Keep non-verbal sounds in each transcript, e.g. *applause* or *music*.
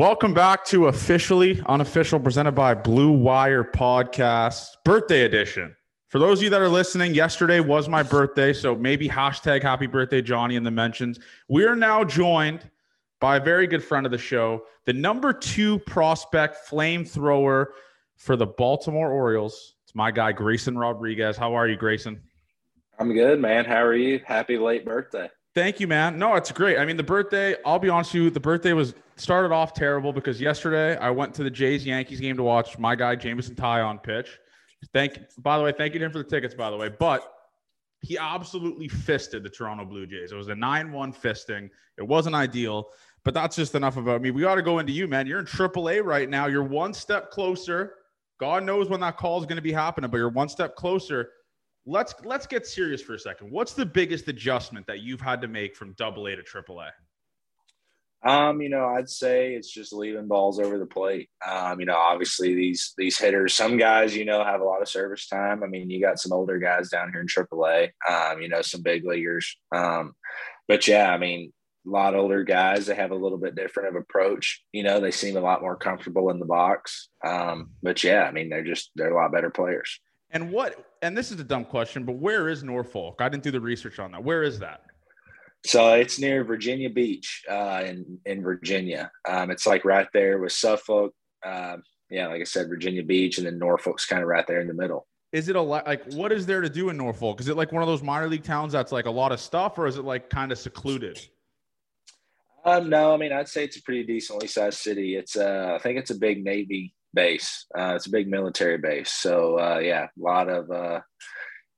Welcome back to officially unofficial presented by Blue Wire Podcast birthday edition. For those of you that are listening, yesterday was my birthday, so maybe hashtag happy birthday Johnny in the mentions. We are now joined by a very good friend of the show, the number two prospect flamethrower for the Baltimore Orioles. It's my guy Grayson Rodriguez. How are you, Grayson? I'm good, man. How are you? Happy late birthday. Thank you, man. No, it's great. I mean, the birthday, I'll be honest with you, the birthday was started off terrible because yesterday I went to the Jays Yankees game to watch my guy Jameson on pitch. Thank by the way, thank you to him for the tickets, by the way. But he absolutely fisted the Toronto Blue Jays. It was a 9-1 fisting. It wasn't ideal, but that's just enough about me. We got to go into you, man. You're in AAA right now. You're one step closer. God knows when that call is going to be happening, but you're one step closer let's let's get serious for a second. What's the biggest adjustment that you've had to make from double A to triple A? Um, you know, I'd say it's just leaving balls over the plate. Um, you know, obviously these these hitters, some guys, you know, have a lot of service time. I mean, you got some older guys down here in AAA. Um, you know, some big leaguers. Um, but yeah, I mean, a lot older guys. They have a little bit different of approach. You know, they seem a lot more comfortable in the box. Um, but yeah, I mean, they're just they're a lot better players. And what? And this is a dumb question, but where is Norfolk? I didn't do the research on that. Where is that? So it's near Virginia Beach uh, in in Virginia. Um, it's like right there with Suffolk. Uh, yeah, like I said, Virginia Beach, and then Norfolk's kind of right there in the middle. Is it a lot? Like, what is there to do in Norfolk? Is it like one of those minor league towns that's like a lot of stuff, or is it like kind of secluded? Um, no, I mean I'd say it's a pretty decently sized city. It's uh, I think it's a big Navy base. Uh, it's a big military base. So uh, yeah, a lot of uh,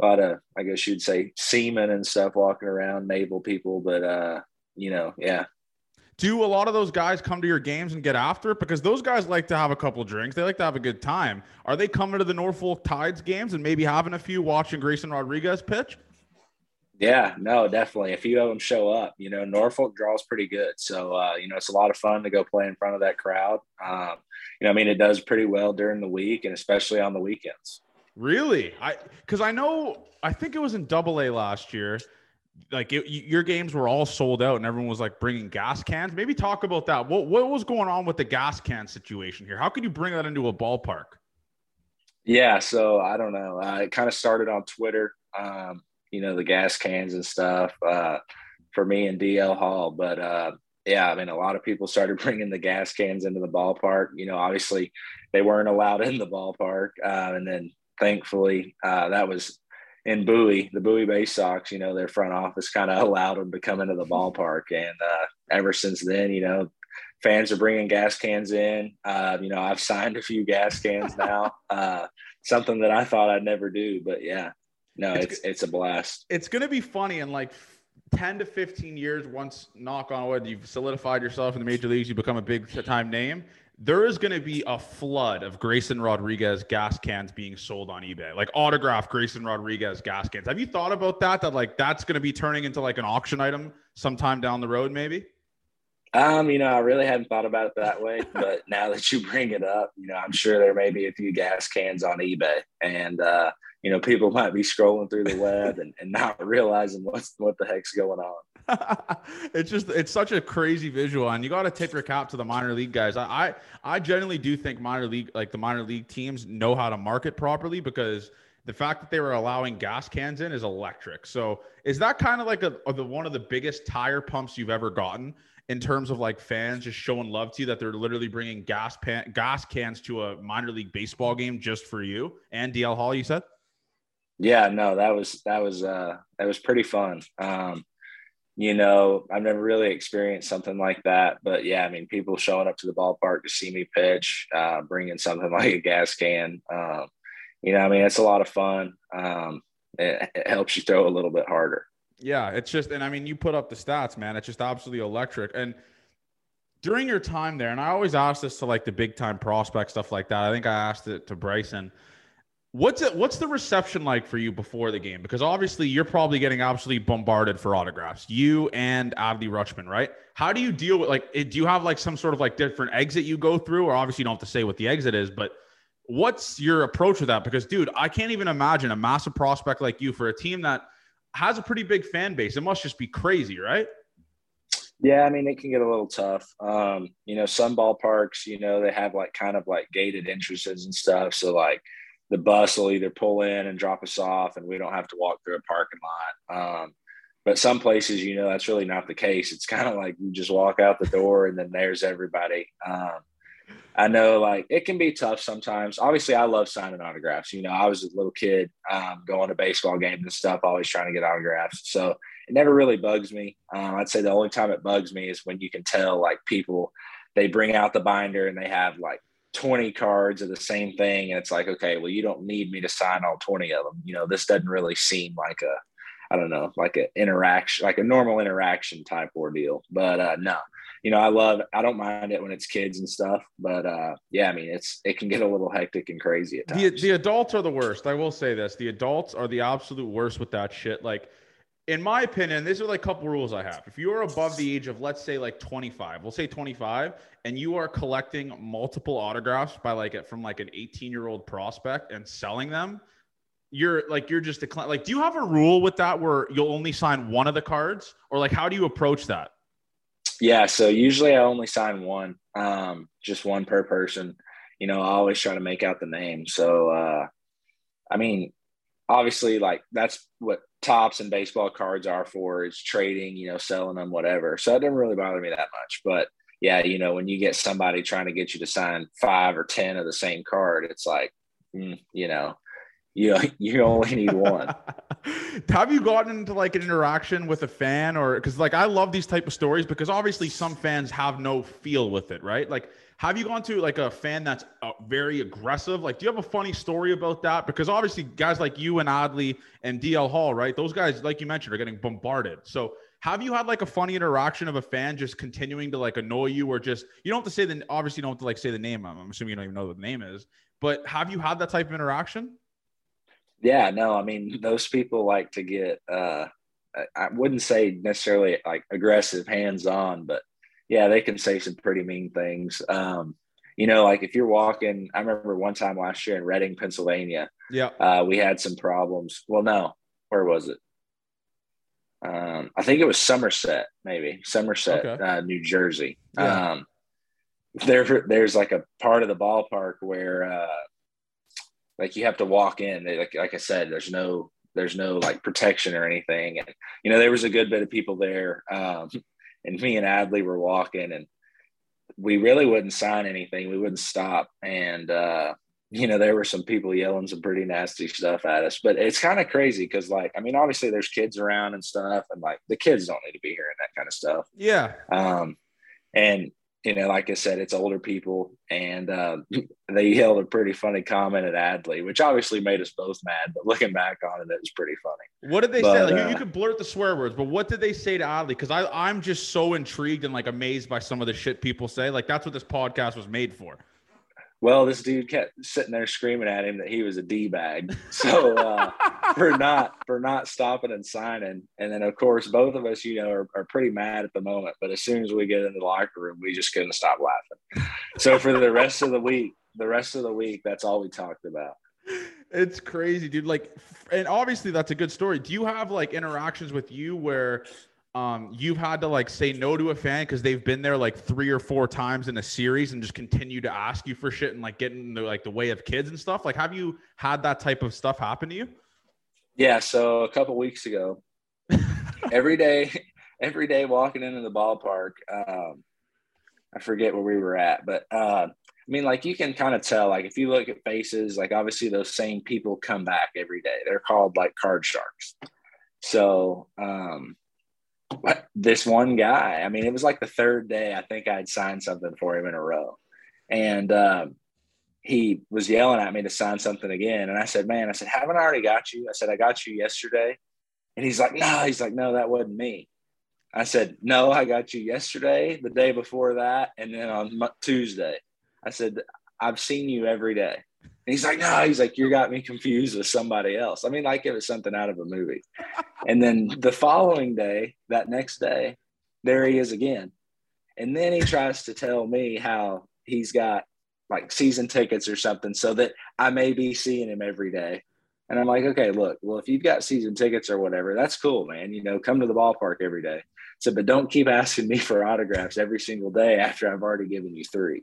a lot of I guess you'd say seamen and stuff walking around, naval people. But uh, you know, yeah. Do a lot of those guys come to your games and get after it? Because those guys like to have a couple drinks. They like to have a good time. Are they coming to the Norfolk Tides games and maybe having a few watching Grayson Rodriguez pitch? Yeah, no, definitely. A few of them show up. You know, Norfolk draws pretty good, so uh, you know it's a lot of fun to go play in front of that crowd. Um, you know, I mean, it does pretty well during the week and especially on the weekends. Really, I because I know I think it was in Double A last year. Like it, your games were all sold out, and everyone was like bringing gas cans. Maybe talk about that. What what was going on with the gas can situation here? How could you bring that into a ballpark? Yeah, so I don't know. Uh, it kind of started on Twitter. Um, you know, the gas cans and stuff uh, for me and DL Hall. But uh, yeah, I mean, a lot of people started *laughs* bringing the gas cans into the ballpark. You know, obviously they weren't allowed in the ballpark. Uh, and then thankfully, uh, that was in Bowie, the Bowie Bay Sox, you know, their front office kind of *laughs* allowed them to come into the ballpark. And uh, ever since then, you know, fans are bringing gas cans in. Uh, you know, I've signed a few gas cans *laughs* now, something that I thought I'd never do. But yeah, no, it's it's, it's a blast. It's going to be funny in like 10 to 15 years once knock on wood you've solidified yourself in the major leagues you become a big time name there is going to be a flood of Grayson Rodriguez gas cans being sold on eBay, like autograph Grayson Rodriguez gas cans. Have you thought about that? That like that's going to be turning into like an auction item sometime down the road, maybe? Um, you know, I really hadn't thought about it that way, but *laughs* now that you bring it up, you know, I'm sure there may be a few gas cans on eBay, and uh, you know, people might be scrolling through the web and, and not realizing what's what the heck's going on. *laughs* it's just it's such a crazy visual, and you got to tip your cap to the minor league guys. I, I I generally do think minor league like the minor league teams know how to market properly because the fact that they were allowing gas cans in is electric. So is that kind of like a, the one of the biggest tire pumps you've ever gotten in terms of like fans just showing love to you that they're literally bringing gas pan gas cans to a minor league baseball game just for you and DL Hall? You said. Yeah, no, that was that was uh that was pretty fun. Um, you know, I've never really experienced something like that, but yeah, I mean, people showing up to the ballpark to see me pitch, uh, bringing something *laughs* like a gas can, um, you know, I mean, it's a lot of fun. Um, it, it helps you throw a little bit harder. Yeah, it's just, and I mean, you put up the stats, man. It's just absolutely electric. And during your time there, and I always ask this to like the big time prospect stuff like that. I think I asked it to Bryson. What's it? What's the reception like for you before the game? Because obviously you're probably getting absolutely bombarded for autographs. You and Adley Rutschman, right? How do you deal with like? Do you have like some sort of like different exit you go through, or obviously you don't have to say what the exit is, but what's your approach with that? Because dude, I can't even imagine a massive prospect like you for a team that has a pretty big fan base. It must just be crazy, right? Yeah, I mean it can get a little tough. Um, you know, some ballparks, you know, they have like kind of like gated entrances and stuff. So like the bus will either pull in and drop us off and we don't have to walk through a parking lot. Um, but some places, you know, that's really not the case. It's kind of like you just walk out the door and then there's everybody. Um, I know like it can be tough sometimes. Obviously, I love signing autographs. You know, I was a little kid um, going to baseball games and stuff, always trying to get autographs. So it never really bugs me. Um, I'd say the only time it bugs me is when you can tell like people they bring out the binder and they have like 20 cards of the same thing and it's like okay well you don't need me to sign all 20 of them you know this doesn't really seem like a i don't know like an interaction like a normal interaction type ordeal but uh no you know i love i don't mind it when it's kids and stuff but uh yeah i mean it's it can get a little hectic and crazy at times the, the adults are the worst i will say this the adults are the absolute worst with that shit like in my opinion, these are like a couple rules I have. If you are above the age of, let's say, like 25, we'll say 25, and you are collecting multiple autographs by like it from like an 18 year old prospect and selling them, you're like you're just a like. Do you have a rule with that where you'll only sign one of the cards, or like how do you approach that? Yeah, so usually I only sign one, um, just one per person. You know, I always try to make out the name. So, uh, I mean, obviously, like that's what Topps and baseball cards are for is trading, you know, selling them, whatever. So it didn't really bother me that much. But yeah, you know, when you get somebody trying to get you to sign five or 10 of the same card, it's like, mm, you know, you *laughs* you only need one. *laughs* Have you gotten into like an interaction with a fan or because like I love these type of stories because obviously some fans have no feel with it, right? Like have you gone to like a fan that's uh, very aggressive? Like, do you have a funny story about that? Because obviously, guys like you and Adley and DL Hall, right? Those guys, like you mentioned, are getting bombarded. So, have you had like a funny interaction of a fan just continuing to like annoy you, or just you don't have to say the obviously you don't have to like say the name. I'm assuming you don't even know what the name is, but have you had that type of interaction? Yeah, no, I mean those people like to get. uh I wouldn't say necessarily like aggressive, hands on, but yeah, they can say some pretty mean things. Um, you know, like if you're walking, I remember one time last year in Reading, Pennsylvania. Yeah. Uh, we had some problems. Well, no, where was it? Um, I think it was Somerset, maybe Somerset, okay. uh, New Jersey. Yeah. Um, there, there's like a part of the ballpark where, uh, like you have to walk in. They, like, like I said, there's no, there's no like protection or anything. And you know, there was a good bit of people there. Um, *laughs* and me and Adley were walking and we really wouldn't sign anything. We wouldn't stop. And, uh, you know, there were some people yelling some pretty nasty stuff at us, but it's kind of crazy because, like, I mean, obviously there's kids around and stuff, and like the kids don't need to be hearing that kind of stuff. Yeah. Um, and you know, like I said, it's older people, and uh, *laughs* they yelled a pretty funny comment at Adley, which obviously made us both mad. But looking back on it, it was pretty funny. What did they but, say? Like, uh, you, you could blurt the swear words, but what did they say to Adley? Because I I'm just so intrigued and like amazed by some of the shit people say. Like that's what this podcast was made for. Well, this dude kept sitting there screaming at him that he was a d bag. So uh, for not for not stopping and signing, and then of course both of us, you know, are, are pretty mad at the moment. But as soon as we get in the locker room, we just couldn't stop laughing. So for the rest of the week, the rest of the week, that's all we talked about. it's crazy, dude. Like, and obviously that's a good story. Do you have like interactions with you where um you've had to like say no to a fan because they've been there like three or four times in a series and just continue to ask you for shit and like get in the like the way of kids and stuff? Like, have you had that type of stuff happen to you? Yeah. So a couple weeks ago, *laughs* every day, *laughs* every day walking into the ballpark, um, I forget where we were at, but uh, I mean, like you can kind of tell, like if you look at faces, like obviously those same people come back every day. They're called like card sharks. So um, this one guy, I mean, it was like the third day. I think I'd signed something for him in a row, and um, he was yelling at me to sign something again. And I said, "Man, I said, haven't I already got you?" I said, "I got you yesterday," and he's like, "No," he's like, "No, that wasn't me." I said, "No, I got you yesterday, the day before that, and then on Tuesday." I said, I've seen you every day. And he's like, no, he's like, you got me confused with somebody else. I mean, like it was something out of a movie. *laughs* and then the following day, that next day, there he is again. And then he tries to tell me how he's got like season tickets or something so that I may be seeing him every day. And I'm like, okay, look, well, if you've got season tickets or whatever, that's cool, man. You know, come to the ballpark every day. So, but don't keep asking me for autographs every single day after I've already given you three.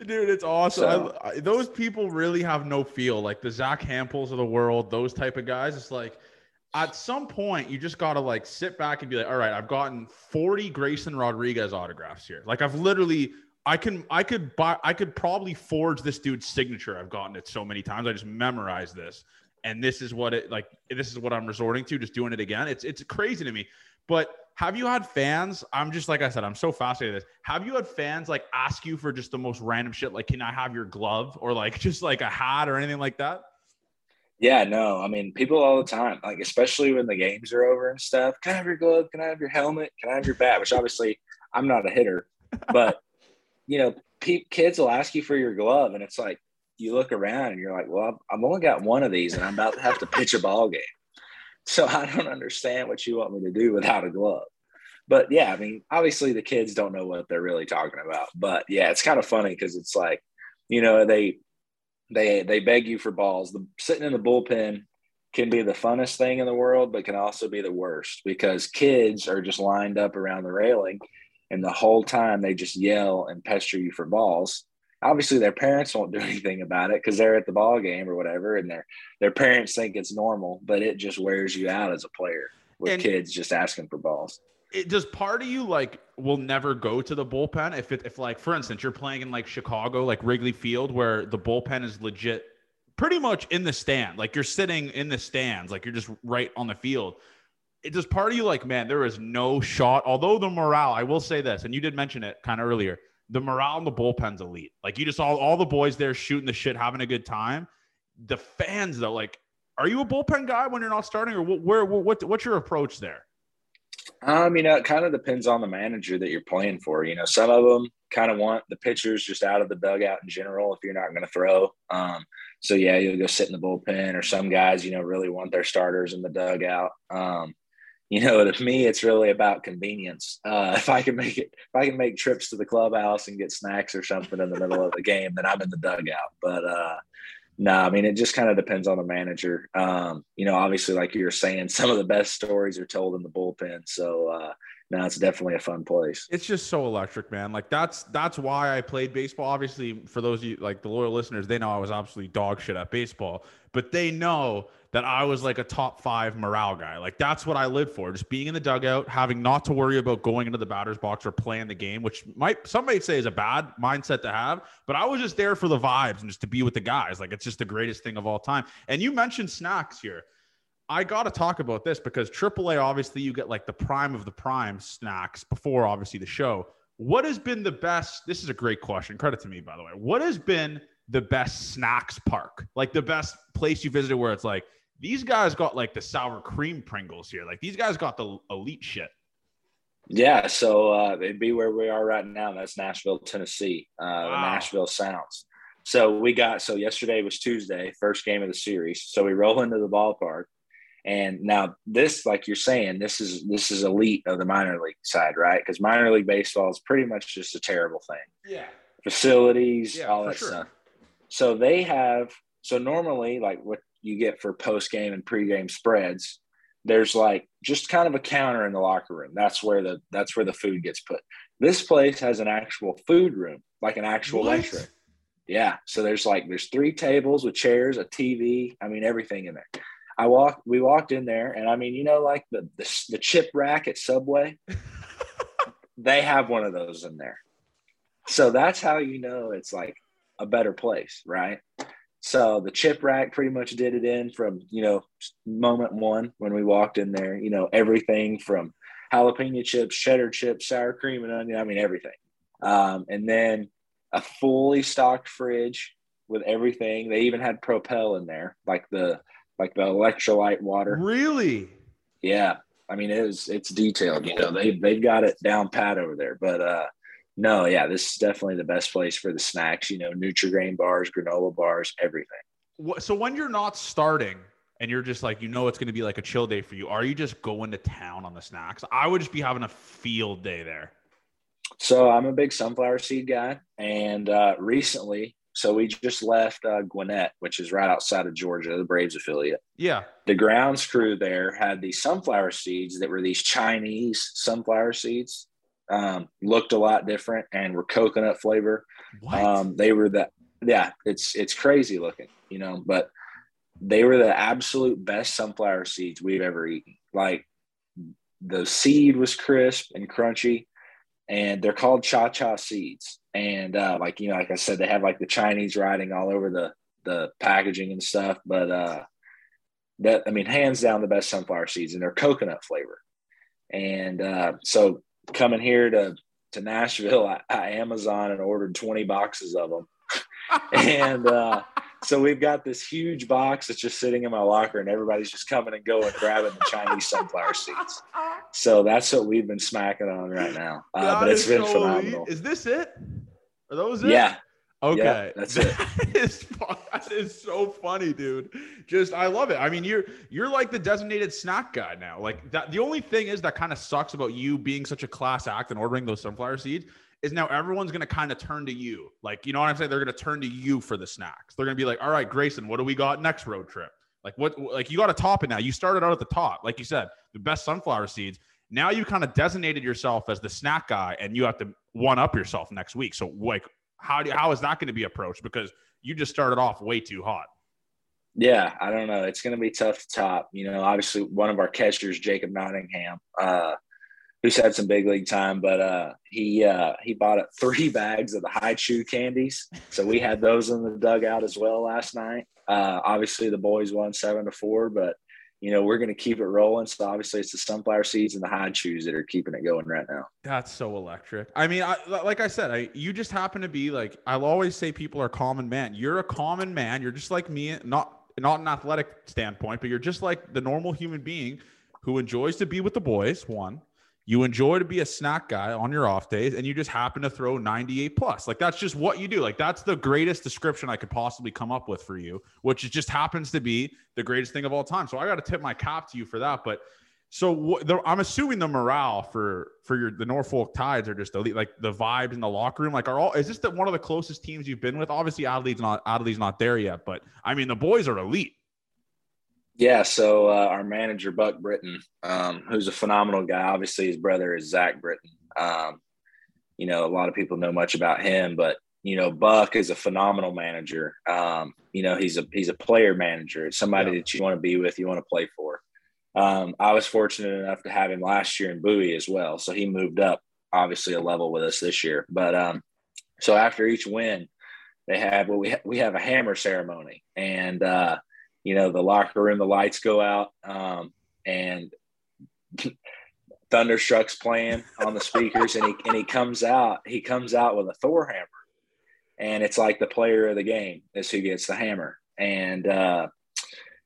Dude, it's awesome. So, I, I, those people really have no feel. Like the Zack Hamples of the world, those type of guys. It's like at some point you just gotta like sit back and be like, all right, I've gotten 40 Grayson Rodriguez autographs here. Like I've literally I can I could buy I could probably forge this dude's signature. I've gotten it so many times. I just memorized this. And this is what it like this is what I'm resorting to, just doing it again. It's it's crazy to me. But have you had fans? I'm just like I said, I'm so fascinated with this. Have you had fans like ask you for just the most random shit? Like, can I have your glove or like *laughs* just like a hat or anything like that? Yeah, no. I mean, people all the time, like especially when the games are over and stuff. Can I have your glove? Can I have your helmet? Can I have your bat? Which obviously I'm not a hitter, but *laughs* you know, pe- kids will ask you for your glove, and it's like you look around and you're like, well, I've, I've only got one of these, and I'm about to have to pitch a ball game. *laughs* So I don't understand what you want me to do without a glove. But yeah, I mean, obviously the kids don't know what they're really talking about. But yeah, it's kind of funny because it's like, you know, they they they beg you for balls. The sitting in the bullpen can be the funnest thing in the world, but can also be the worst because kids are just lined up around the railing and the whole time they just yell and pester you for balls obviously their parents won't do *laughs* anything about it because they're at the ball game or whatever and their their parents think it's normal but it just wears you out as a player with and kids just asking for balls. It, does part of you like will never go to the bullpen? If it if like for instance you're playing in like chicago like wrigley field where the bullpen is legit pretty much in the stand like you're sitting in the stands like you're just right on the field. It does part of you like man there is no shot although the morale i will say this and you did mention it kind of earlier the morale in the bullpen's elite. Like you just saw all the boys there shooting the shit, having a good time. The fans though, like, are you a bullpen guy when you're not starting, or where, where what what's your approach there? Um, you know, it kind of depends on the manager that you're playing for. You know, some of them kind of want the pitchers just out of the dugout in general if you're not going to throw. Um, so yeah, you'll go sit in the bullpen, or some guys, you know, really want their starters in the dugout. Um, you know, to me, it's really about convenience. Uh, *laughs* if I can make it, if I can make trips to the clubhouse and get snacks or something in the middle of the game, then I'm in the dugout. But uh, no, I mean, it just kind of depends on the manager. Um, you know, obviously, like you were saying, *laughs* some of the best stories are told in the bullpen. So, uh, no, it's definitely a fun place. It's just so electric, man. Like that's that's why I played baseball. Obviously, for those of you like the loyal listeners, they know I was absolutely dog shit at baseball, but they know that I was like a top five morale guy. Like that's what I lived for. Just being in the dugout, having not to worry about going into the batter's box or playing the game, which might some might say is a bad mindset to have. But I was just there for the vibes and just to be with the guys. Like it's just the greatest thing of all time. And you mentioned snacks here. I got to talk about this because AAA, obviously, you get like the prime of the prime snacks before, obviously, the show. What has been the best? This is a great question. Credit to me, by the way. What has been the best snacks park? Like the best place you visited where it's like, these guys got like the sour cream Pringles here. Like these guys got the elite shit. Yeah, so uh, it'd be where we are right now. That's Nashville, Tennessee, uh, wow. Nashville Sounds. So we got so yesterday was Tuesday, first game of the series. So we roll into the ballpark, and now this, like you're saying, this is this is elite of the minor league side, right? Because minor league baseball is pretty much just a terrible thing. Yeah. Facilities, yeah, all that sure. stuff. So they have So normally, like what you get for post game and pre game spreads, there's like just kind of a counter in the locker room. That's where the that's where the food gets put. This place has an actual food room, like an actual What? lunchroom. Yeah. So there's like there's three tables with chairs, a TV. I mean everything in there. I walked. We walked in there, and I mean, you know, like the the, the chip rack at Subway. *laughs* they have one of those in there. So that's how you know it's like a better place, right? So the chip rack pretty much did it in from, you know, moment one when we walked in there, you know, everything from jalapeno chips, cheddar chips, sour cream and onion, I mean, everything. Um, and then a fully stocked fridge with everything. They even had Propel in there, like the like the electrolyte water. Really? Yeah. I mean, it was it's detailed, you know, they they've got it down pat over there. But uh no, yeah, this is definitely the best place for the snacks, you know, Nutrigrain bars, granola bars, everything. So when you're not starting and you're just like, you know, it's going to be like a chill day for you, are you just going to town on the snacks? I would just be having a field day there. So I'm a big sunflower seed guy. And uh recently, so we just left uh Gwinnett, which is right outside of Georgia, the Braves affiliate. Yeah. The grounds crew there had these sunflower seeds that were these Chinese sunflower seeds. Um, looked a lot different and were coconut flavor. What? Um, they were the yeah, it's it's crazy looking, you know, but they were the absolute best sunflower seeds we've ever eaten. Like the seed was crisp and crunchy, and they're called cha cha seeds. And uh, like you know, like I said, they have like the Chinese writing all over the the packaging and stuff. But uh, that I mean, hands down the best sunflower seeds, and they're coconut flavor. And uh, so coming here to to Nashville, I, I Amazon and ordered twenty boxes of them, *laughs* and uh, so we've got this huge box that's just sitting in my locker, and everybody's just coming and going, grabbing the Chinese sunflower seeds. So that's what we've been smacking on right now. Uh, but it's been so phenomenal. elite. Is this it? Are those it? Yeah, Okay, Yeah, *laughs* that's it. That is, that is so funny, dude. Just I love it. I mean, you're you're like the designated snack guy now. Like that. The only thing is that kind of sucks about you being such a class act and ordering those sunflower seeds is now everyone's gonna kind of turn to you. Like you know what I'm saying? They're gonna turn to you for the snacks. They're gonna be like, all right, Grayson, what do we got next road trip? Like what? Like you got to top it now. You started out at the top, like you said, the best sunflower seeds. Now you kind of designated yourself as the snack guy, and you have to one up yourself next week. So like how do how is that going to be approached? Because you just started off way too hot. Yeah, I don't know. It's going to be tough to top. You know, obviously one of our catchers, Jacob Nottingham, uh, who's had some big league time, but uh, he uh, he bought up three *laughs* bags of the Hi-Chew candies. So we had those in the dugout as well last night. Uh, obviously the boys won seven to four, but you know we're going to keep it rolling. So obviously it's the sunflower seeds and the Hi-Chews that are keeping it going right now. That's so electric. I mean, I, like I said, I you just happen to be like I'll always say people are common man. You're a common man. You're just like me, not not an athletic standpoint, but you're just like the normal human being who enjoys to be with the boys. One, you enjoy to be a snack guy on your off days, and you just happen to throw 98 plus. Like that's just what you do. Like that's the greatest description I could possibly come up with for you, which just happens to be the greatest thing of all time. So I got to tip my cap to you for that. But so the, I'm assuming the morale for for your the Norfolk Tides are just elite. Like the vibes in the locker room, like are all is this the one of the closest teams you've been with? Obviously, Adley's not Adley's not there yet, but I mean the boys are elite. Yeah, so uh, our manager Buck Britton, um, who's a phenomenal guy. Obviously, his brother is Zach Britton. Um, you know, a lot of people know much about him, but you know, Buck is a phenomenal manager. Um, you know, he's a he's a player manager. It's somebody Yeah. that you want to be with, you want to play for. Um, I was fortunate enough to have him last year in Bowie as well, so he moved up obviously a level with us this year. But um, so after each win, they have well, we ha- we have a hammer ceremony, and uh, you know the locker room, the lights go out, um, and *laughs* Thunderstruck's playing on the speakers, and he and he comes out, he comes out with a Thor hammer, and it's like the player of the game is who gets the hammer, and uh,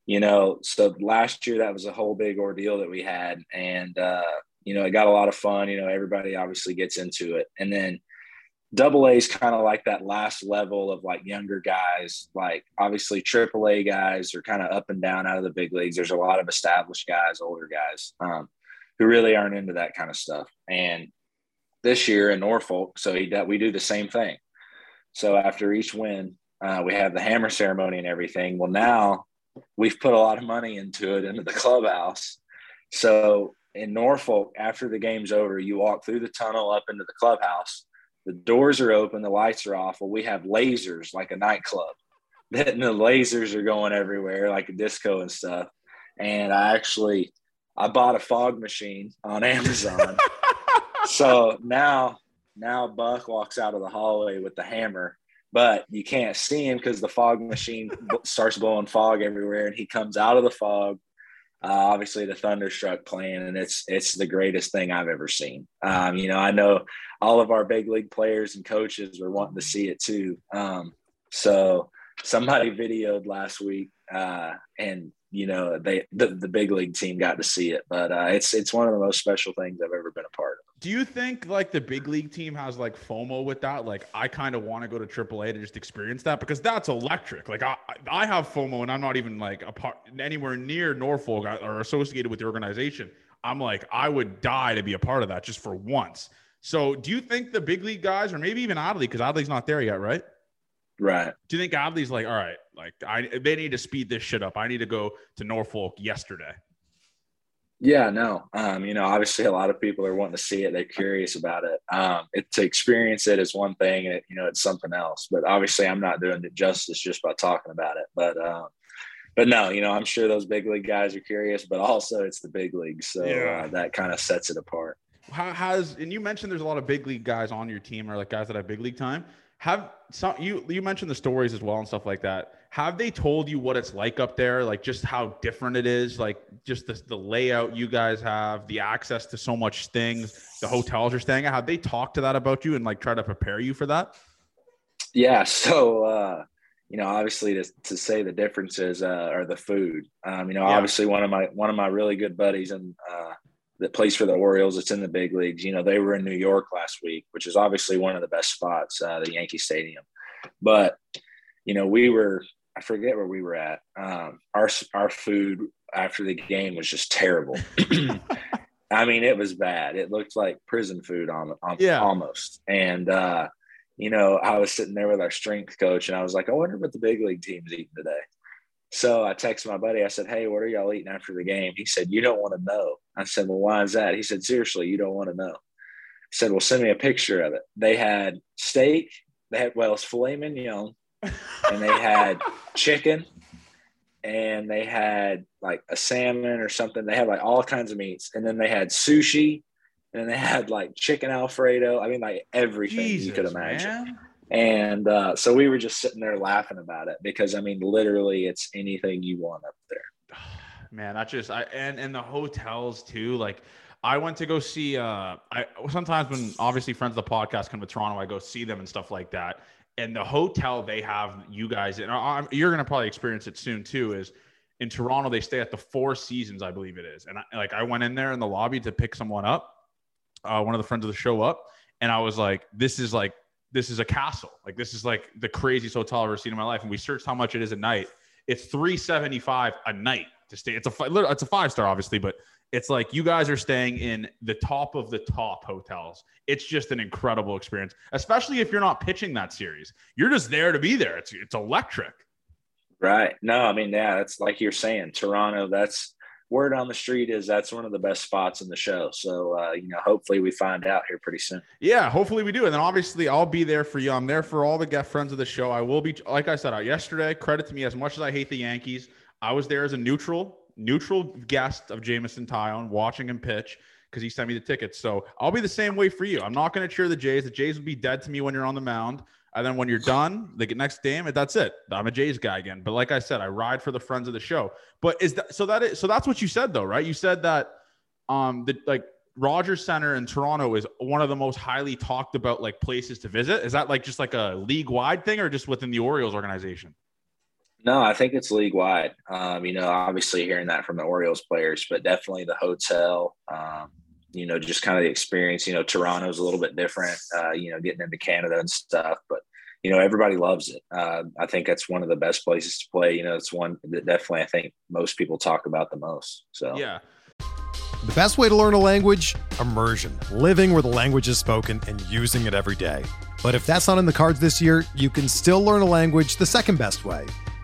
you know, so last year that was a whole big ordeal that we had, and uh, you know, it got a lot of fun. You know, everybody obviously gets into it, and then double A is kind of like that last level of like younger guys. Like obviously triple A guys are kind of up and down out of the big leagues. There's a lot of established guys, older guys, um, who really aren't into that kind of stuff. And this year in Norfolk, so he, we do the same thing. So after each win, Uh, we have the hammer ceremony and everything. Well, now we've put a lot of money into it into the *laughs* clubhouse. So in Norfolk, after the game's over, you walk through the tunnel up into the clubhouse. The doors are open, the lights are off. Well, we have lasers like a nightclub. *laughs* And the lasers are going everywhere, like a disco and stuff. And I actually I bought a fog machine on *laughs* Amazon. so now now Buck walks out of the hallway with the hammer, but you can't see him because the fog machine starts blowing fog everywhere, and he comes out of the fog. Uh, obviously, the thunderstruck playing, and it's it's the greatest thing I've ever seen. Um, you know, I know all of our big league players and coaches were wanting to see it too. Um, so somebody *laughs* videoed last week, uh, and you know they the, the big league team got to see it but uh, it's it's one of the most special things i've ever been a part of. Do you think like the big league team has like fomo with that? Like i kind of want to go to aaa to just experience that because that's electric. Like i i have fomo and i'm not even like a part anywhere near norfolk or associated with the organization. I'm like i would die to be a part of that just for once. So do you think the big league guys or maybe even Adley because Adley's not there yet right? Right. Do you think Adley's like, all right, like I they need to speed this shit up. I need to go to Norfolk yesterday. Yeah, no. Um, you know, obviously a lot of people are wanting to see it. They're curious about it. Um, it to experience it is one thing, and you know, it's something else. But obviously, I'm not doing it justice just by talking about it. But um, but no, you know, I'm sure those big league guys are curious. But also, it's the big leagues, so yeah. uh, that kind of sets it apart. How has and you mentioned there's a lot of big league guys on your team, or like guys that have big league time have some you you mentioned the stories as well and stuff like that have they told you what it's like up there like just how different it is like just the, the layout you guys have the access to so much things the hotels you're staying at have they talked to that about you and like try to prepare you for that yeah so uh you know obviously to, to say the differences uh, are the food um you know yeah. obviously one of my one of my really good buddies and uh that plays for the Orioles. It's in the big leagues. You know, they were in New York last week, which is obviously one of the best spots, uh, the Yankee Stadium. But you know, we were I forget where we were at. Um, our our food after the game was just terrible. *clears throat* I mean, it was bad. It looked like prison food on, on yeah. almost. And uh, you know, I was sitting there with our strength coach, and I was like, I wonder what the big league team's eating today. So I texted my buddy. I said, Hey, what are y'all eating after the game? He said, You don't want to know. I said, Well, why is that? He said, Seriously, you don't want to know. I said, Well, send me a picture of it. They had steak, they had, well, it's filet mignon, and they had chicken, and they had like a salmon or something. They had like all kinds of meats. And then they had sushi, and they had like chicken Alfredo. I mean, like everything Jesus, you could imagine. Man. And uh, so we were just sitting there laughing about it because I mean, literally, it's anything you want up there. *sighs* Man, I just I and and the hotels too. Like I went to go see. uh I sometimes when obviously friends of the podcast come to Toronto, I go see them and stuff like that. And the hotel they have you guys, and I'm, you're gonna probably experience it soon too. Is in Toronto they stay at the Four Seasons, I believe it is. And I, like I went in there in the lobby to pick someone up, uh, one of the friends of the show up, and I was like, this is like this is a castle. Like this is like the craziest hotel I've ever seen in my life. And we searched how much it is a night. It's 375 a night to stay. It's a it's a five star, obviously, but it's like you guys are staying in the top of the top hotels. It's just an incredible experience, especially if you're not pitching that series. You're just there to be there. It's it's electric. Right. No, I mean, yeah, that's like you're saying, Toronto. That's word on the street is that's one of the best spots in the show. So, uh, you know, hopefully we find out here pretty soon. Yeah, hopefully we do. And then obviously I'll be there for you. I'm there for all the guest friends of the show. I will be, like I said out yesterday, credit to me as much as I hate the Yankees. I was there as a neutral, neutral guest of Jameson Taillon watching him pitch because he sent me the tickets. So I'll be the same way for you. I'm not going to cheer the Jays. The Jays will be dead to me when you're on the mound. And then when you're done, the next game, that's it. I'm a Jays guy again. But like I said, I ride for the friends of the show. But is that so that is so that's what you said though, right? You said that um the like Rogers Center in Toronto is one of the most highly talked about like places to visit. Is that like just like a league wide thing or just within the Orioles organization? No, I think it's league wide. Um, you know, obviously hearing that from the Orioles players, but definitely the hotel, um, you know, just kind of the experience. You know, Toronto's a little bit different, uh, you know, getting into Canada and stuff, but you know, everybody loves it. Uh, I think that's one of the best places to play. You know, it's one that definitely I think most people talk about the most. So yeah. The best way to learn a language? Immersion, living where the language is spoken and using it every day. But if that's not in the cards this year, you can still learn a language the second best way,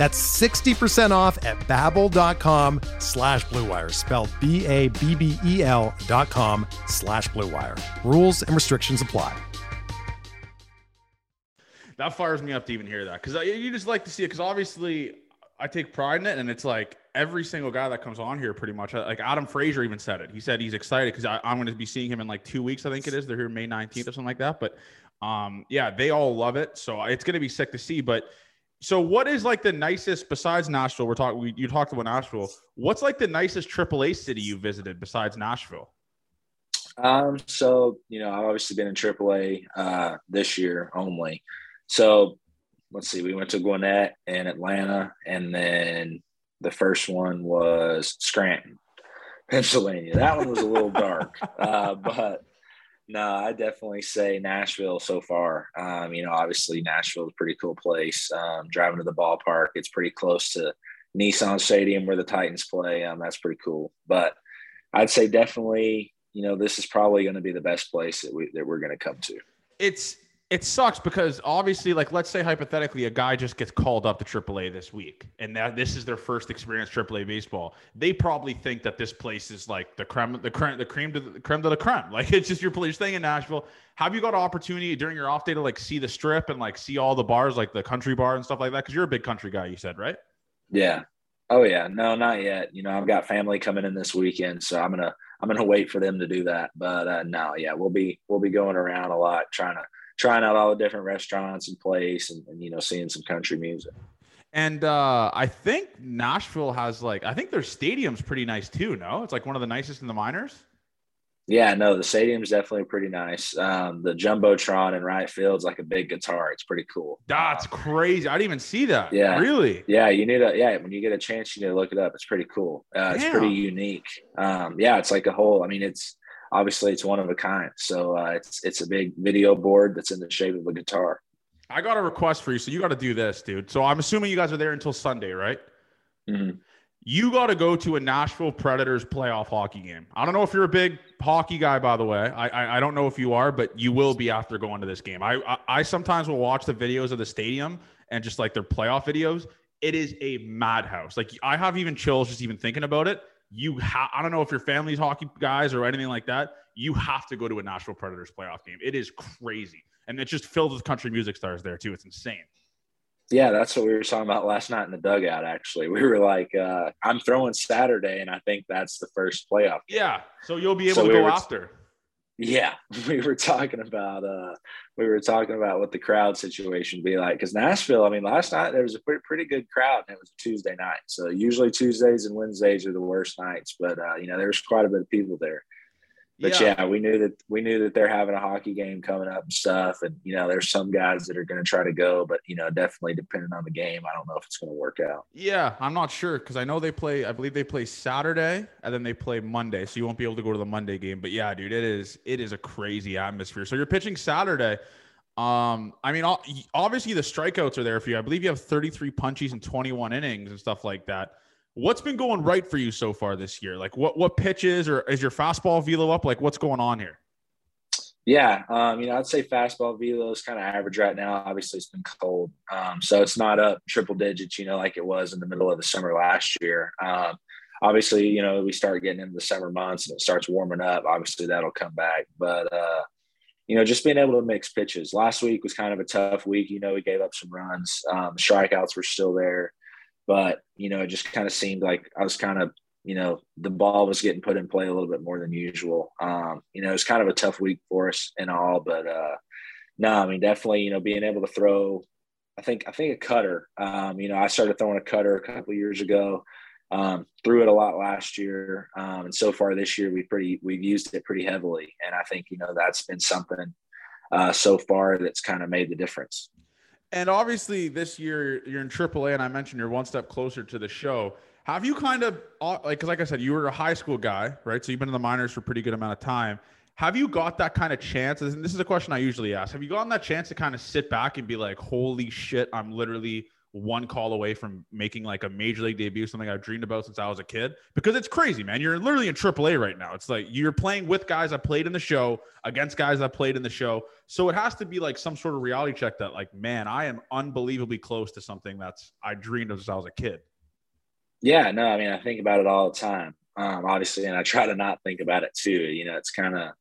That's 60% off at babbel.com slash bluewire, spelled B-A-B-B-E-L dot com slash bluewire. Rules and restrictions apply. That fires me up to even hear that because you just like to see it because obviously I take pride in it and it's like every single guy that comes on here pretty much like Adam Frazier even said it. He said he's excited because I'm going to be seeing him in like two weeks. I think it is. They're here May 19th or something like that. But um, yeah, they all love it. So it's going to be sick to see. But so what is like the nicest besides Nashville? We're talking. We, you talked about Nashville. What's like the nicest AAA city you visited besides Nashville? Um, so you know, I've obviously been in AAA uh, this year only. So let's see, we went to Gwinnett and Atlanta, and then the first one was Scranton, Pennsylvania. That one was a little dark, *laughs* uh, but no, I definitely say Nashville so far. Um, you know, obviously Nashville is a pretty cool place. Um, driving to the ballpark, it's pretty close to Nissan Stadium where the Titans play. Um, that's pretty cool. But I'd say definitely, you know, this is probably going to be the best place that we that we're going to come to. It's it sucks because obviously, like, let's say hypothetically, a guy just gets called up to AAA this week, and that this is their first experience AAA baseball. They probably think that this place is like the creme, the creme, the cream to the creme de la creme. Like, it's just your place staying in Nashville. Have you got an opportunity during your off day to like see the strip and like see all the bars, like the country bar and stuff like that? Because you're a big country guy, you said, right? Yeah. Oh yeah. No, not yet. You know, I've got family coming in this weekend, so I'm gonna I'm gonna wait for them to do that. But uh, no, yeah, we'll be we'll be going around a lot trying to trying out all the different restaurants and place and, and you know seeing some country music and uh, I think Nashville has like I think their stadium's pretty nice too. No, it's like one of the nicest in the minors. Yeah, no, the stadium's definitely pretty nice. Um, the jumbotron in right field's like a big guitar. It's pretty cool. That's crazy. I didn't even see that. Yeah, really. Yeah, you need to. Yeah, when you get a chance, you need to look it up. It's pretty cool. Uh, it's pretty unique. Um, yeah, it's like a whole. I mean, it's obviously it's one of a kind. So uh, it's it's a big video board that's in the shape of a guitar. I got a request for you, so you got to do this, dude. So I'm assuming you guys are there until Sunday, right? Mm-hmm. You got to go to a Nashville Predators playoff hockey game. I don't know if you're a big hockey guy, by the way. I, I, I don't know if you are, but you will be after going to this game. I, I I sometimes will watch the videos of the stadium and just like their playoff videos. It is a madhouse. Like I have even chills just even thinking about it you have I don't know if your family's hockey guys or anything like that. You have to go to a Nashville Predators playoff game. It is crazy. And it's just filled with country music stars there too. It's insane. Yeah, that's what we were talking about last night in the dugout. Actually, we were like, uh, "I'm throwing Saturday, and I think that's the first playoff." Game. Yeah, so you'll be able so to we go after. Yeah, *laughs* we were talking about uh, we were talking about what the crowd situation be like because Nashville. I mean, last night there was a pretty, pretty good crowd, and it was Tuesday night. So usually Tuesdays and Wednesdays are the worst nights, but uh, you know there was quite a bit of people there but yeah. yeah. we knew that we knew that they're having a hockey game coming up and stuff. And you know, there's some guys that are going to try to go, but you know, definitely depending on the game, I don't know if it's going to work out. Yeah, I'm not sure because I know they play. I believe they play Saturday and then they play Monday, so you won't be able to go to the Monday game. But yeah, dude, it is it is a crazy atmosphere. So you're pitching Saturday. Um, I mean, obviously the strikeouts are there for you. I believe you have 33 punchies and 21 innings and stuff like that. What's been going right for you so far this year? Like what what pitches or is your fastball velo up? Like what's going on here? Yeah, um, you know, I'd say fastball velo is kind of average right now. Obviously, it's been cold, um, so it's not up triple digits, you know, like it was in the middle of the summer last year. Um, obviously, you know, we start getting into the summer months and it starts warming up. Obviously, that'll come back, but uh, you know, just being able to mix pitches. Last week was kind of a tough week. You know, we gave up some runs. Um, strikeouts were still there but you know, it just kind of seemed like I was kind of you know, the ball was getting put in play a little bit more than usual. Um, you know, it's kind of a tough week for us and all, but uh, no, I mean, definitely, you know, being able to throw, I think, I think a cutter. Um, you know, I started throwing a cutter a couple years ago. Um, threw it a lot last year, um, and so far this year we pretty we've used it pretty heavily, and I think you know that's been something uh, so far that's kind of made the difference. And obviously, this year you're in AAA, and I mentioned you're one step closer to the show. Have you kind of uh, like, because like I said, you were a high school guy, right? So you've been in the minors for a pretty good amount of time. Have you got that kind of chance? And this is a question I usually ask. Have you gotten that chance to kind of sit back and be like, holy shit, I'm literally one call away from making like a major league debut, something I've dreamed about since I was a kid. Because it's crazy, man. You're literally in AAA right now. It's like you're playing with guys I played in the show against guys I played in the show. So it has to be like some sort of reality check that, like, man, I am unbelievably close to something that's I dreamed of since I was a kid. Yeah, no, I mean, I think about it all the time, um, obviously, and I try to not think about it too. You know, it's kind of,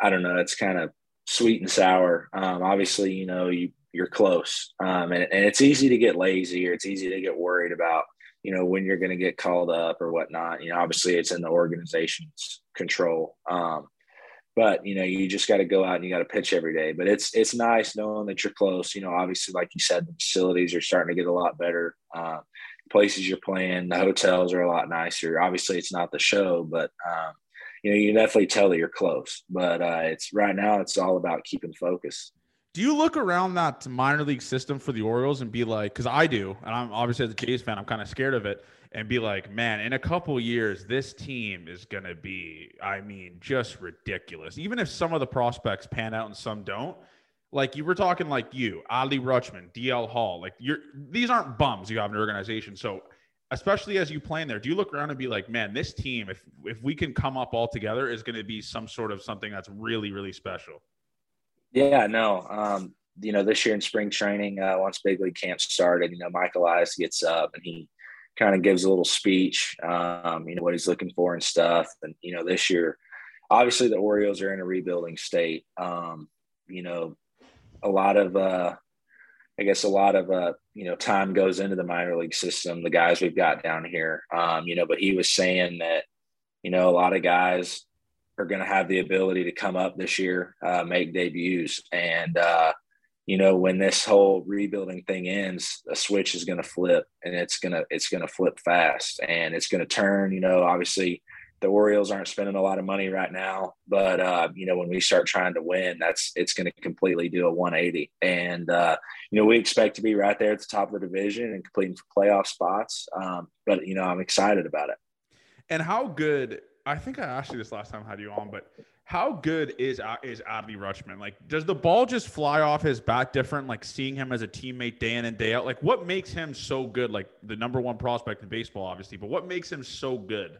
I don't know, it's kind of sweet and sour. Um, obviously, you know, you you're close, um, and, and it's easy to get lazy or it's easy to get worried about, you know, when you're going to get called up or whatnot. You know, obviously, it's in the organization's control. Um, but you know, you just got to go out and you got to pitch every day. But it's it's nice knowing that you're close. You know, obviously, like you said, the facilities are starting to get a lot better. Uh, places you're playing. The hotels are a lot nicer. Obviously, it's not the show, but um, you know you definitely tell that you're close. But uh, it's right now it's all about keeping focus. Do you look around that minor league system for the Orioles and be like, because I do, and I'm obviously as a Jays fan, I'm kind of scared of it, and be like, man, in a couple years, this team is gonna be, I mean, just ridiculous. Even if some of the prospects pan out and some don't, like you were talking like you, Adley Rutschman, DL Hall, like you're these aren't bums you have an organization. So especially as you play in there, do you look around and be like, man, this team, if if we can come up all together, is going to be some sort of something that's really, really special? Yeah, no. Um, you know, this year in spring training, uh, once big league camp started, you know, Michael Elias gets up and he kind of gives a little speech, um, you know, what he's looking for and stuff. And, you know, this year, obviously the Orioles are in a rebuilding state. Um, you know, a lot of uh, I guess a lot of uh, you know time goes into the minor league system. The guys we've got down here, um, you know, but he was saying that you know a lot of guys are going to have the ability to come up this year, uh, make debuts, and uh, you know when this whole rebuilding thing ends, a switch is going to flip, and it's gonna it's going to flip fast, and it's going to turn. You know, obviously the Orioles aren't spending a lot of money right now, but uh, you know when we start trying to win, that's it's going to completely do a 180. And uh, you know we expect to be right there at the top of the division and competing for playoff spots. Um, but you know I'm excited about it. And how good? I think I asked you this last time I had you on, but how good is is Adley Rutschman? Like, does the ball just fly off his bat different? Like seeing him as a teammate day in and day out. Like, what makes him so good? Like the number one prospect in baseball, obviously, but what makes him so good?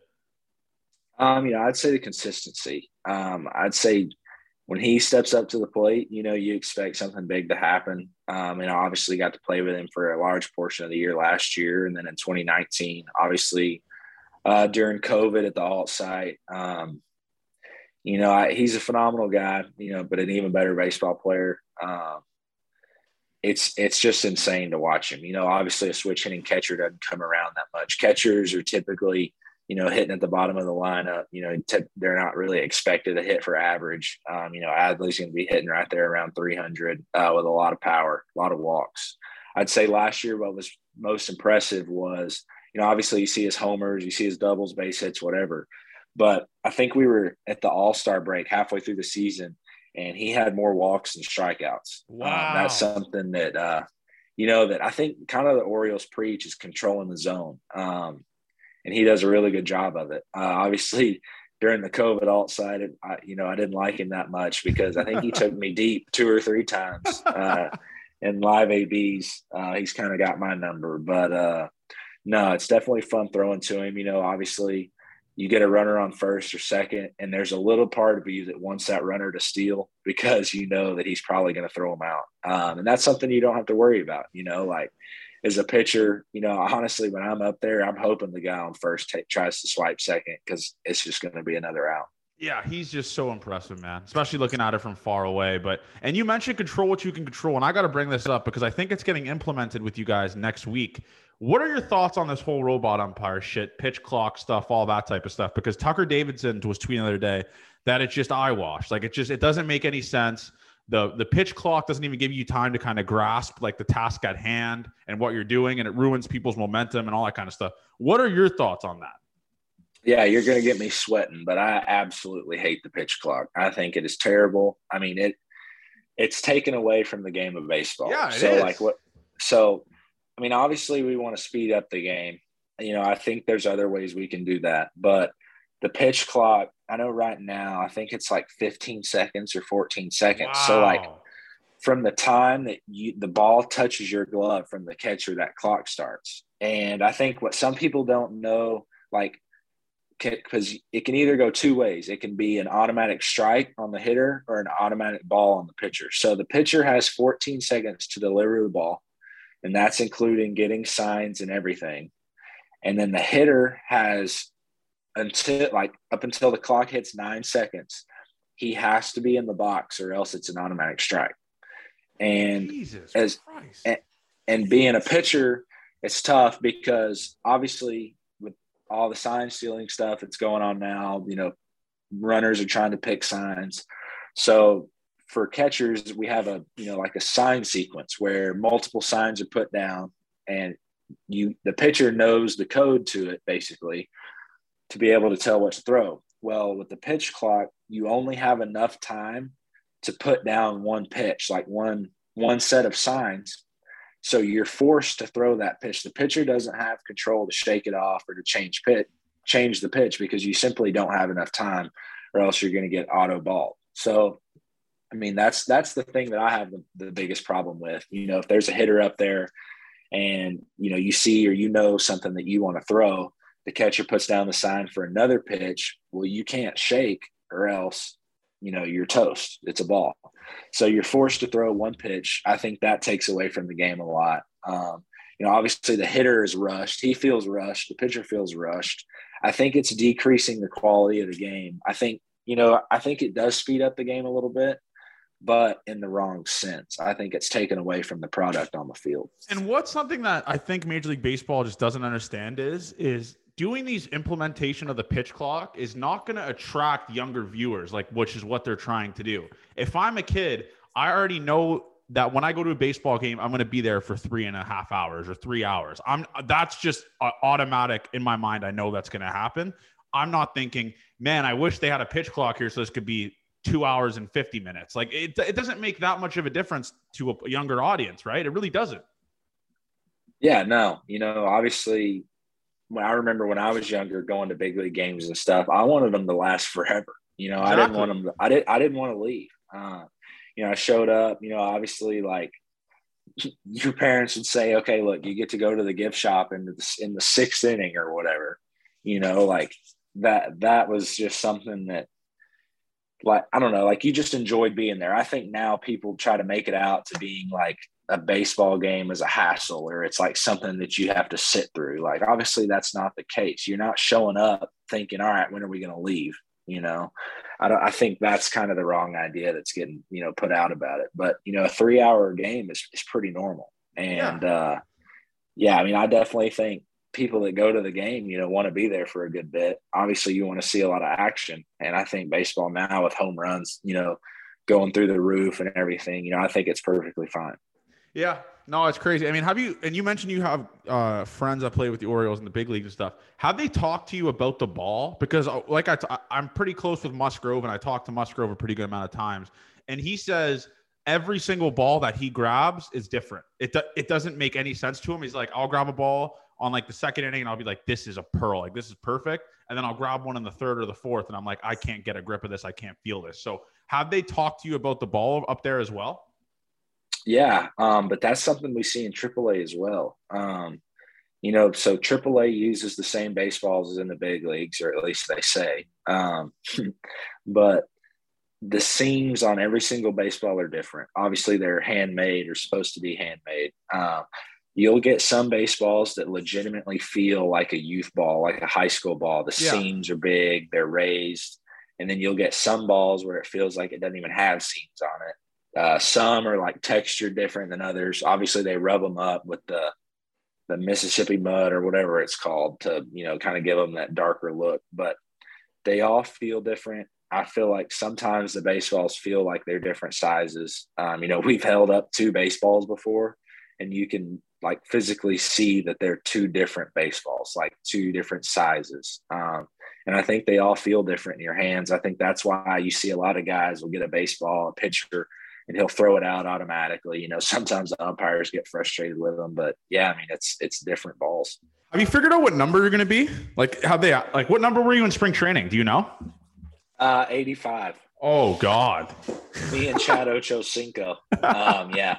Um, you know, I'd say the consistency. Um, I'd say when he steps up to the plate, you know, you expect something big to happen. Um, and I obviously got to play with him for a large portion of the year last year. And then in 2019, obviously, uh, during COVID at the alt site, um, you know, I, he's a phenomenal guy, you know, but an even better baseball player. Um, it's it's just insane to watch him. You know, obviously a switch hitting catcher doesn't come around that much. Catchers are typically you know, hitting at the bottom of the lineup. You know, t- they're not really expected to hit for average. Um, you know, Adley's going to be hitting right there around 300 uh, with a lot of power, a lot of walks. I'd say last year what was most impressive was, you know, obviously you see his homers, you see his doubles, base hits, whatever. But I think we were at the All Star break halfway through the season, and he had more walks and strikeouts. Wow, um, that's something that uh, you know that I think kind of the Orioles preach is controlling the zone. Um, and he does a really good job of it. Uh, obviously, during the COVID alt site, I, you know, I didn't like him that much because I think he took me deep two or three times uh, *laughs* in live ABs. Uh, he's kind of got my number, but uh, no, it's definitely fun throwing to him. You know, obviously, you get a runner on first or second, and there's a little part of you that wants that runner to steal *laughs* because you know that he's probably going to throw him out, um, and that's something you don't have to worry about. You know, like as a pitcher, you know, honestly, when I'm up there, I'm hoping the guy on first t- tries to swipe second because it's just going to be another out. Yeah, he's just so impressive, man. Especially looking at it from far away. But and you mentioned control what you can control, and I got to bring this up because I think it's getting implemented with you guys next week. What are your thoughts on this whole robot umpire shit, pitch clock stuff, all that type of stuff? Because Tucker Davidson was tweeting the other day that it's just eyewash. Like it just it doesn't make any sense. The the pitch clock doesn't even give you time to kind of grasp like the task at hand and what you're doing, and it ruins people's momentum and all that kind of stuff. What are your thoughts on that? Yeah, you're going to get me sweating, but I absolutely hate the pitch clock. I think it is terrible. I mean, it it's taken away from the game of baseball. Yeah, so is. like what so I mean, obviously, we want to speed up the game. You know, I think there's other ways we can do that, but the pitch clock, I know right now, I think it's like 15 seconds or 14 seconds. Wow. So, like, from the time that you, the ball touches your glove from the catcher, that clock starts. And I think what some people don't know, like, because it can either go two ways. It can be an automatic strike on the hitter or an automatic ball on the pitcher. So the pitcher has 14 seconds to deliver the ball and that's including getting signs and everything. And then the hitter has until like up until the clock hits nine seconds, he has to be in the box or else it's an automatic strike. And Jesus as and, and being a pitcher, it's tough because obviously with all the sign stealing stuff that's going on now, you know, runners are trying to pick signs. So for catchers, we have a you know like a sign sequence where multiple signs are put down, and you the pitcher knows the code to it basically to be able to tell what to throw. Well, with the pitch clock, you only have enough time to put down one pitch, like one one set of signs. So you're forced to throw that pitch. The pitcher doesn't have control to shake it off or to change pitch, change the pitch because you simply don't have enough time, or else you're going to get auto ball. So I mean, that's that's the thing that I have the, the biggest problem with. You know, if there's a hitter up there and you know you see or you know something that you want to throw, the catcher puts down the sign for another pitch. Well, you can't shake or else you know you're toast. It's a ball. So you're forced to throw one pitch. I think that takes away from the game a lot. Um, you know, obviously the hitter is rushed. He feels rushed. The pitcher feels rushed. I think it's decreasing the quality of the game. I think, you know, I think it does speed up the game a little bit but in the wrong sense. I think it's taken away from the product on the field. And what's something that I think Major League Baseball just doesn't understand is is doing these implementation of the pitch clock is not going to attract younger viewers like which is what they're trying to do. If I'm a kid, I already know that when I go to a baseball game, I'm going to be there for three and a half hours or three hours. I'm that's just uh, automatic in my mind. I know that's going to happen. I'm not thinking, man, I wish they had a pitch clock here so this could be two hours and 50 minutes. Like it, it doesn't make that much of a difference to a younger audience, right? It really doesn't. Yeah, no, you know, obviously when I remember when I was younger going to big league games and stuff, I wanted them to last forever. You know, exactly. I didn't want them, to, I didn't, I didn't want to leave. Uh, you know, I showed up, you know, obviously like *laughs* your parents would say, okay, look, you get to go to the gift shop in the, in the sixth inning or whatever, you know, like that, that was just something that like I don't know, like you just enjoyed being there. I think now people try to make it out to being like a baseball game as a hassle or it's like something that you have to sit through. Like obviously that's not the case. You're not showing up thinking, all right, when are we going to leave? You know, I don't. I think that's kind of the wrong idea that's getting you know put out about it. But you know, a three hour game is is pretty normal. And yeah. uh, yeah, I mean, I definitely think people that go to the game, you know, want to be there for a good bit. Obviously, you want to see a lot of action, and I think baseball now with home runs, you know, going through the roof and everything, you know, I think it's perfectly fine. Yeah, no, it's crazy. I mean, have you? And you mentioned you have uh, friends that play with the Orioles in the big leagues and stuff. Have they talked to you about the ball? Because, uh, like I, t- I'm pretty close with Musgrove, and I talked to Musgrove a pretty good amount of times, and he says every single ball that he grabs is different. It do- it doesn't make any sense to him. He's like, I'll grab a ball on like the second inning and I'll be like, this is a pearl. Like this is perfect. And then I'll grab one in the third or the fourth and I'm like, I can't get a grip of this. I can't feel this. So have they talked to you about the ball up there as well? Yeah. Um, but that's something we see in AAA as well. Um, you know, so AAA uses the same baseballs as in the big leagues, or at least they say. Um, *laughs* but the seams on every single baseball are different. Obviously, they're handmade or supposed to be handmade. Um, you'll get some baseballs that legitimately feel like a youth ball, like a high school ball. The yeah. seams are big, they're raised. And then you'll get some balls where it feels like it doesn't even have seams on it. Uh, some are like textured different than others. Obviously, they rub them up with the the Mississippi mud or whatever it's called to you know kind of give them that darker look. But they all feel different. I feel like sometimes the baseballs feel like they're different sizes. Um, you know, we've held up two baseballs before, and you can like physically see that they're two different baseballs, like two different sizes. Um, and I think they all feel different in your hands. I think that's why you see a lot of guys will get a baseball, a pitcher, and he'll throw it out automatically. You know, *laughs* sometimes the umpires get frustrated with them, but yeah, I mean, it's it's different balls. Have you figured out what number you're going to be? Like, how they like? What number were you in spring training? Do you know? Uh, 85. Oh God. Me and Chad Ochocinco. *laughs* Um, yeah,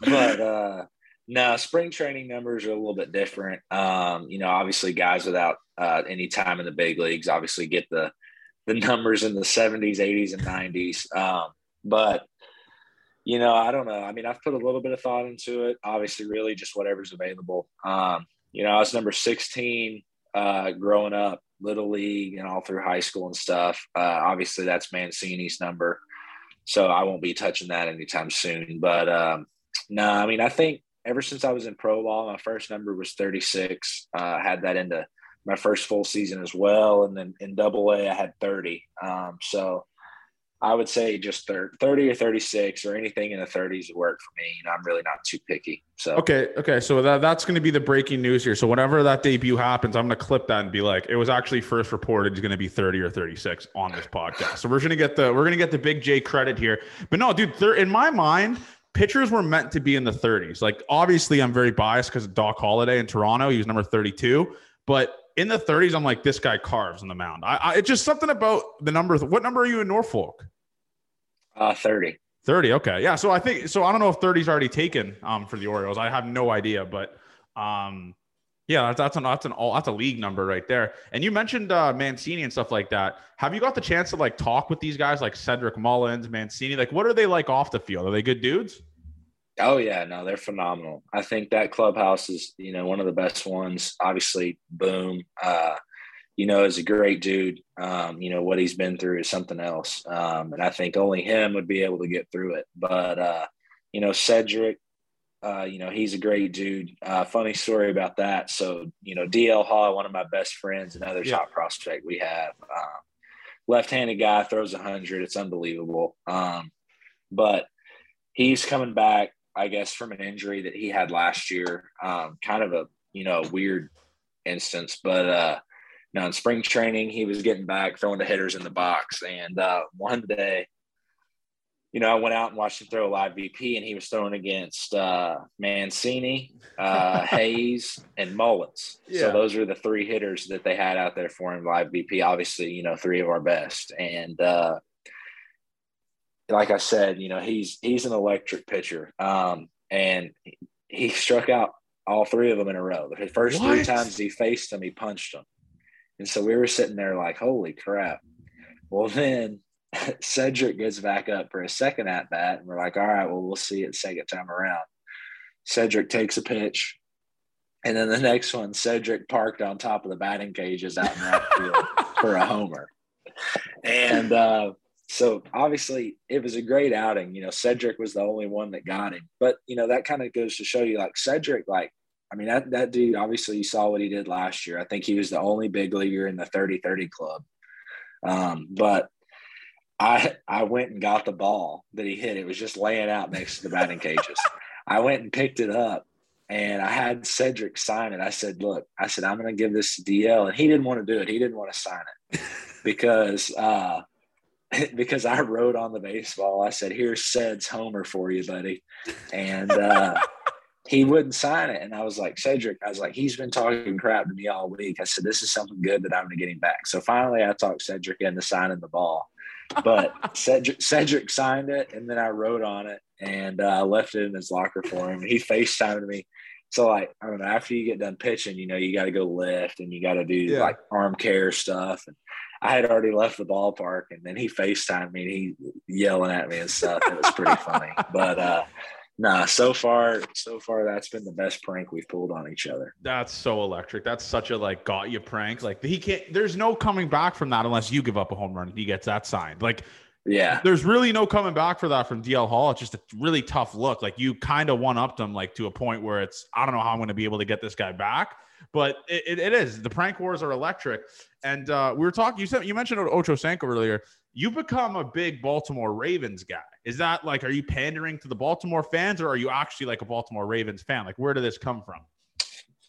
but uh, no, spring training numbers are a little bit different. Um, you know, obviously, guys without uh, any time in the big leagues obviously get the the numbers in the 70s, 80s, and 90s. Um, but you know, I don't know. I mean, I've put a little bit of thought into it. Obviously, really just whatever's available. Um, you know, I was number 16 uh, growing up, little league, and all through high school and stuff. Uh, obviously, that's Mancini's number, so I won't be touching that anytime soon. But um, no, I mean, I think ever since I was in pro ball, my first number was 36. Uh, had that into my first full season as well, and then in Double A, I had 30. Um, so I would say just 30 or 36 or anything in the 30s would work for me. You know, I'm really not too picky. So okay, okay. So that, that's going to be the breaking news here. So whenever that debut happens, I'm going to clip that and be like, it was actually first reported he's going to be 30 or 36 on this podcast. So we're going to get the we're going to get the big J credit here. But no, dude, in my mind, pitchers were meant to be in the 30s. Like obviously, I'm very biased because Doc Halladay in Toronto, he was number 32, but in the 30s, I'm like, this guy carves on the mound. I, I it's just something about the number. What number are you in Norfolk? Uh, 30. 30. Okay. Yeah. So I think, so I don't know if 30 is already taken um, for the Orioles. I have no idea, but um, yeah, that's, an, that's an all, that's a league number right there. And you mentioned uh, Mancini and stuff like that. Have you got the chance to like talk with these guys like Cedric Mullins, Mancini? Like, what are they like off the field? Are they good dudes? Oh yeah, no, they're phenomenal. I think that clubhouse is, you know, one of the best ones. Obviously, Boom, uh, you know, is a great dude. Um, you know, what he's been through is something else. Um, and I think only him would be able to get through it. But, uh, you know, Cedric, uh, you know, he's a great dude. Uh, funny story about that. So, you know, DL Hall, one of my best friends, another yeah. top prospect we have. Um, left-handed guy throws a hundred. It's unbelievable. Um, but he's coming back, I guess, from an injury that he had last year. Um, kind of a, you know, weird instance, but, uh, now in spring training, he was getting back, throwing the hitters in the box. And uh, one day, you know, I went out and watched him throw a live BP, and he was throwing against uh, Mancini, uh, *laughs* Hays, and Mullins. Yeah. So those were the three hitters that they had out there for him live BP. Obviously, you know, three of our best. And uh, like I said, you know, he's he's an electric pitcher, um, and he struck out all three of them in a row. The first what? three times he faced him, he punched them. And so we were sitting there like, holy crap. Well, then *laughs* Cedric gets back up for a second at bat, and we're like, all right, well, we'll see it second time around. Cedric takes a pitch. And then the next one, Cedric parked on top of the batting cages out in the field *laughs* for a homer. And uh, so obviously it was a great outing. You know, Cedric was the only one that got him. But, you know, that kind of goes to show you like Cedric, like I mean, that, that dude, obviously, you saw what he did last year. I think he was the only big leaguer in the 30 30 club. Um, but I I went and got the ball that he hit. It was just laying out next to the batting cages. *laughs* I went and picked it up and I had Cedric sign it. I said, Look, I said, I'm going to give this to DL. And he didn't want to do it. He didn't want to sign it *laughs* because, uh, *laughs* because I wrote on the baseball, I said, Here's Ced's homer for you, buddy. And, uh, he wouldn't sign it. And I was like, Cedric, I was like, he's been talking crap to me all week. I said, this is something good that I'm going to get him back. So finally, I talked Cedric into signing the ball. But *laughs* Cedric, Cedric signed it, and then I wrote on it and uh, left it in his locker for him. He FaceTimed me. So, like, I don't know, after you get done pitching, you know, you got to go lift and you got to do yeah. like arm care stuff. And I had already left the ballpark, and then he FaceTimed me and he yelling at me and stuff. It was pretty funny. But, uh, Nah, so far, so far, that's been the best prank we've pulled on each other. That's so electric. That's such a like got you prank. Like he can't. There's no coming back from that unless you give up a home run and he gets that signed. Like Yeah. There's really no coming back for that from DL Hall. It's just a really tough look. Like you kind of one upped him like to a point where it's I don't know how I'm going to be able to get this guy back. But it, it, it is the prank wars are electric. And uh, we were talking. You said you mentioned Ochocinco earlier. You've become a big Baltimore Ravens guy. Is that like are you pandering to the Baltimore fans, or are you actually like a Baltimore Ravens fan? Like where did this come from?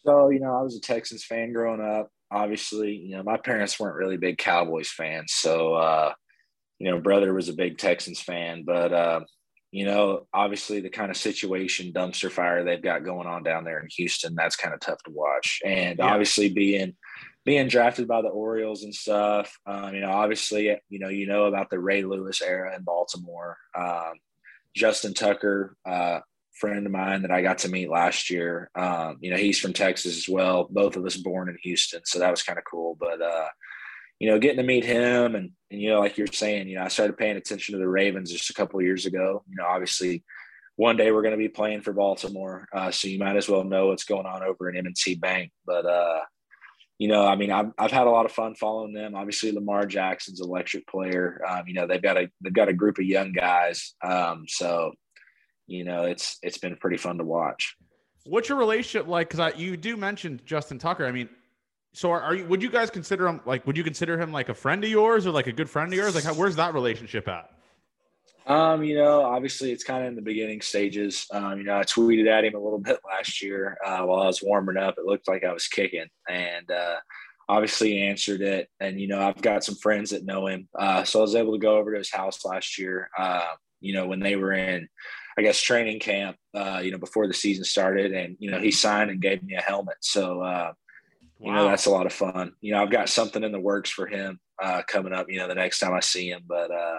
So you know, I was a Texans fan growing up. Obviously, you know, my parents weren't really big Cowboys fans, so uh, you know, brother was a big Texans fan, but uh, you know, obviously the kind of situation dumpster fire they've got going on down there in Houston, that's kind of tough to watch. And yeah. obviously being being drafted by the Orioles and stuff, um, you know, obviously, you know, you know about the Ray Lewis era in Baltimore. Um, Justin Tucker, uh, friend of mine that I got to meet last year. Um, you know, he's from Texas as well. Both of us born in Houston, so that was kind of cool. But uh, you know, getting to meet him and, and, you know, like you're saying, you know, I started paying attention to the Ravens just a couple years ago. You know, obviously one day we're going to be playing for Baltimore. Uh, so you might as well know what's going on over in M&T Bank. But, uh, you know, I mean, I've, I've had a lot of fun following them. Obviously, Lamar Jackson's electric player. Um, you know, they've got a they've got a group of young guys. Um, so, you know, it's it's been pretty fun to watch. What's your relationship like? Because you do mention Justin Tucker. I mean, so are, are, you? Would you guys consider him like? Would you consider him like a friend of yours or like a good friend of yours? Like, how, where's that relationship at? Um, you know, obviously it's kind of in the beginning stages. Um, you know, I tweeted at him a little bit last year uh, while I was warming up. It looked like I was kicking, and uh, obviously he answered it. And you know, I've got some friends that know him, uh, so I was able to go over to his house last year. Uh, you know, when they were in, I guess training camp. Uh, you know, before the season started, and you know, he signed and gave me a helmet. So uh, you know that's a lot of fun you know i've got something in the works for him uh, coming up you know the next time i see him but uh,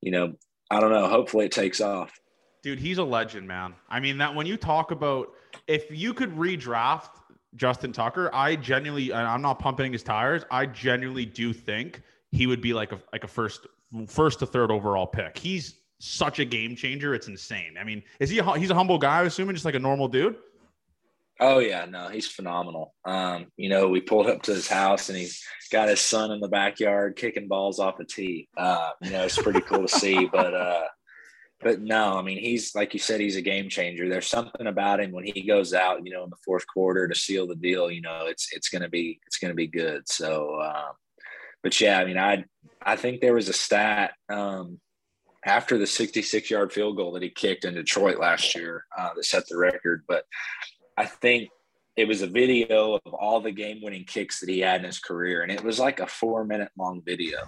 you know i don't know. Hopefully it takes off. Dude he's a legend man. I mean that when you talk about if you could redraft justin tucker i genuinely i'm not pumping his tires i genuinely do think he would be like a like a first first to third overall pick. He's such a game changer. It's insane. I mean is he a, he's a humble guy i'm assuming just like a normal dude Oh yeah, no, he's phenomenal. Um, you know, we pulled up to his house and he's got his son in the backyard kicking balls off a tee. Uh, you know, it's pretty cool to see. *laughs* But uh, but no, I mean, he's like you said, he's a game changer. There's something about him when he goes out, you know, in the fourth quarter to seal the deal. You know, it's it's gonna be it's gonna be good. So, um, but yeah, I mean, I I think there was a stat. Um, after the 66 yard field goal that he kicked in Detroit last year uh, that set the record. But I think it was a video of all the game winning kicks that he had in his career. And it was like a four minute long video.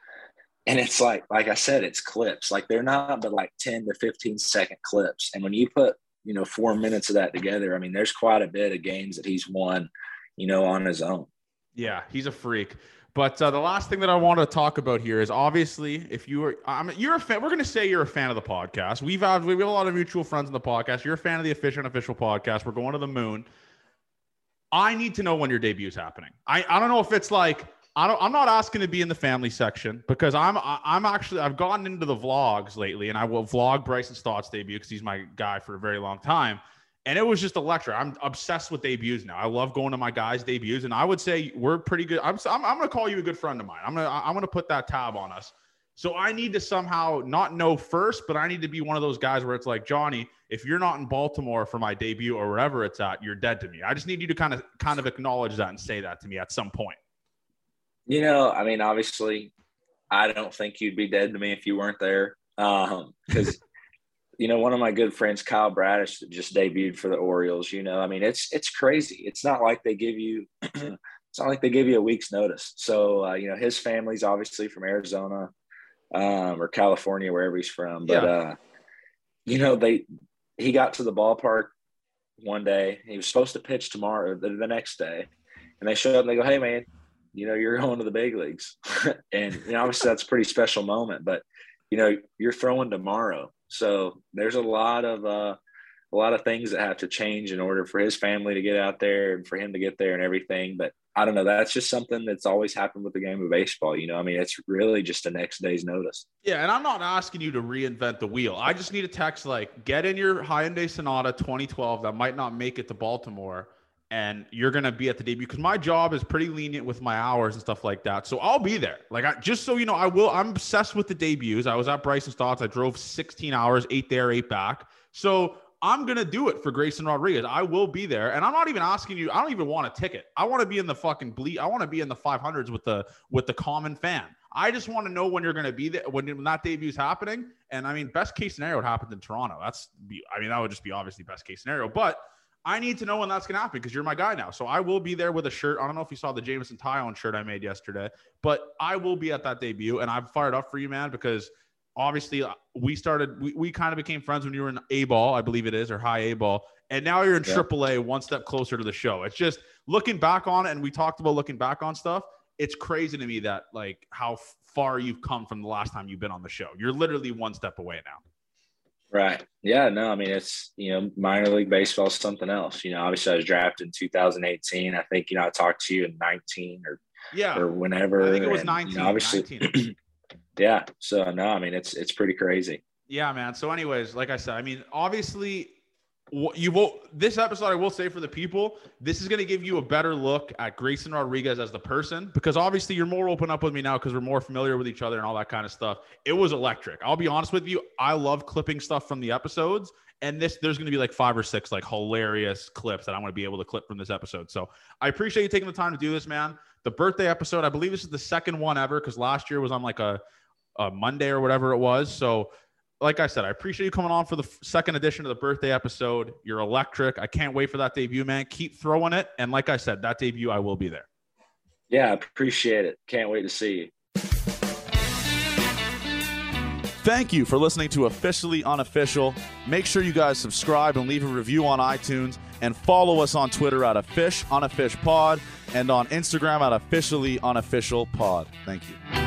*laughs* and it's like, like I said, it's clips. Like they're not, but like 10 to 15 second clips. And when you put, you know, four minutes of that together, I mean, there's quite a bit of games that he's won, you know, on his own. Yeah, he's a freak. But uh, the last thing that I want to talk about here is obviously if you are, mean, you're a fan. We're going to say you're a fan of the podcast. We've we have a lot of mutual friends in the podcast. You're a fan of the efficient official podcast. We're going to the moon. I need to know when your debut is happening. I, I don't know if it's like I don't I'm not asking to be in the family section because I'm I'm actually I've gotten into the vlogs lately and I will vlog Bryson Stott's debut because he's my guy for a very long time and it was just a lecture. I'm obsessed with debuts now. I love going to my guys' debuts, and I would say we're pretty good. I'm, I'm, I'm going to call you a good friend of mine. I'm going to I'm going to put that tab on us. So I need to somehow not know first, but I need to be one of those guys where it's like Johnny, if you're not in Baltimore for my debut or wherever it's at, you're dead to me. I just need you to kind of kind of acknowledge that and say that to me at some point. You know, I mean, obviously, I don't think you'd be dead to me if you weren't there, um, because. You know, one of my good friends, Kyle Bradish, that just debuted for the Orioles. You know, I mean, it's it's crazy. It's not like they give you, *clears throat* it's not like they give you a week's notice. So, uh, you know, his family's obviously from Arizona um, or California, wherever he's from. But, yeah. uh, you know, they he got to the ballpark one day. He was supposed to pitch tomorrow, the, the next day, and they showed up and they go, "Hey, man, you know, you're going to the big leagues," *laughs* and you know, obviously that's a pretty special moment. But you know, you're throwing tomorrow so there's a lot of uh, a lot of things that have to change in order for his family to get out there and for him to get there and everything. But I don't know. That's just something that's always happened with the game of baseball. You know, I mean, it's really just a next day's notice. Yeah, and I'm not asking you to reinvent the wheel. I just need a text like, get in your Hyundai Sonata 2012 that might not make it to Baltimore and you're gonna be at the debut because my job is pretty lenient with my hours and stuff like that. So I'll be there. Like I, just so you know, I will. I'm obsessed with the debuts. I was at Bryson Stott's. I drove 16 hours, eight there, eight back. So I'm gonna do it for Grayson Rodriguez. I will be there, and I'm not even asking you. I don't even want a ticket. I want to be in the fucking bleed. I want to be in the 500s with the with the common fan. I just want to know when you're gonna be there when, when that debut is happening. And I mean, best case scenario, it happened in Toronto. That's. I mean, that would just be obviously best case scenario, but. I need to know when that's going to happen because you're my guy now. So I will be there with a shirt. I don't know if you saw the Jameson Taillon shirt I made yesterday, but I will be at that debut and I'm fired up for you, man, because obviously uh, we started we, we kind of became friends when you were in a ball i believe it is or high a ball and now you're in yeah. aaa one step closer to the show it's just looking back on it and we talked about looking back on stuff it's crazy to me that like how far you've come from the last time you've been on the show you're literally one step away now right yeah no i mean it's you know minor league baseball is something else you know obviously i was drafted in 2018 i think you know i talked to you in 19 or yeah or whenever i think it was 19 you know, obviously 19. *clears throat* yeah. So no, I mean it's it's pretty crazy. Yeah, man. So, anyways, like I said, I mean, obviously, you will. This episode, I will say for the people, this is going to give you a better look at Grayson Rodriguez as the person because obviously you're more open up with me now because we're more familiar with each other and all that kind of stuff. It was electric. I'll be honest with you. I love clipping stuff from the episodes, and this there's going to be like five or six like hilarious clips that I'm going to be able to clip from this episode. So I appreciate you taking the time to do this, man. The birthday episode, I believe this is the second one ever because last year was on like a uh, Monday or whatever it was. So, like I said, I appreciate you coming on for the second edition of the birthday episode. You're electric. I can't wait for that debut, man. Keep throwing it. And like I said, that debut, I will be there. Yeah, appreciate it. Can't wait to see you. Thank you for listening to Officially Unofficial. Make sure you guys subscribe and leave a review on iTunes and follow us on Twitter at Offish Unofish Pod and on Instagram at Officially Unofficial Pod. Thank you.